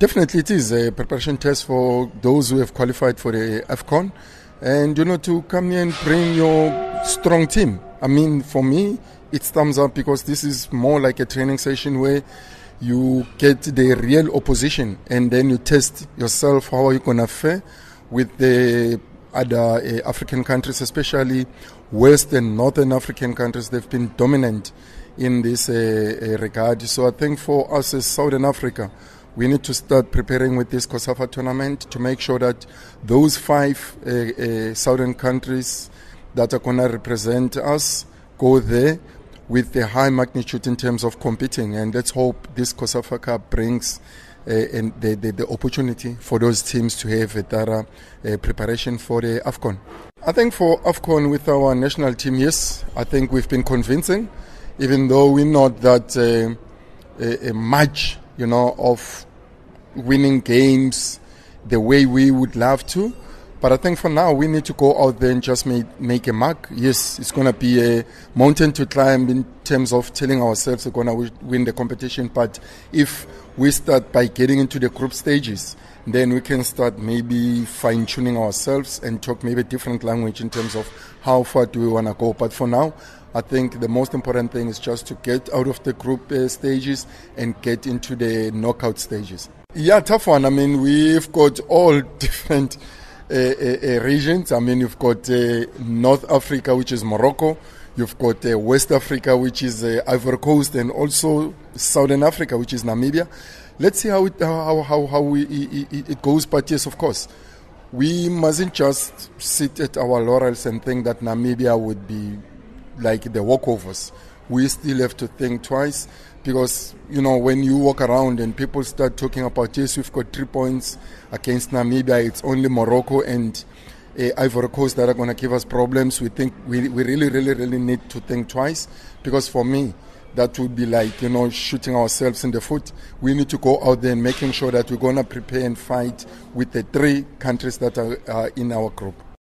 Definitely, it is a preparation test for those who have qualified for the AFCON. And, you know, to come here and bring your strong team. I mean, for me, it's thumbs up because this is more like a training session where you get the real opposition and then you test yourself how are you going to fare with the other uh, African countries, especially West and Northern African countries. They've been dominant in this uh, regard. So I think for us as Southern Africa, we need to start preparing with this COSAFA tournament to make sure that those five uh, uh, southern countries that are going to represent us go there with a high magnitude in terms of competing. And let's hope this COSAFA Cup brings uh, and the, the, the, opportunity for those teams to have a thorough uh, preparation for the AFCON. I think for AFCON with our national team, yes, I think we've been convincing, even though we're not that uh, much, you know, of winning games the way we would love to. But I think for now we need to go out there and just make, make a mark. Yes, it's going to be a mountain to climb in terms of telling ourselves we're going to win the competition. But if we start by getting into the group stages, then we can start maybe fine tuning ourselves and talk maybe a different language in terms of how far do we want to go. But for now, I think the most important thing is just to get out of the group uh, stages and get into the knockout stages. Yeah, tough one. I mean, we've got all different regions. I mean, you've got uh, North Africa, which is Morocco. You've got uh, West Africa, which is uh, Ivory Coast, and also Southern Africa, which is Namibia. Let's see how it, how how, how we, it, it goes. But yes, of course, we mustn't just sit at our laurels and think that Namibia would be like the walkovers. We still have to think twice because you know when you walk around and people start talking about yes we've got three points against Namibia it's only Morocco and uh, Ivory Coast that are going to give us problems we think we, we really really really need to think twice because for me that would be like you know shooting ourselves in the foot. We need to go out there and making sure that we're going to prepare and fight with the three countries that are uh, in our group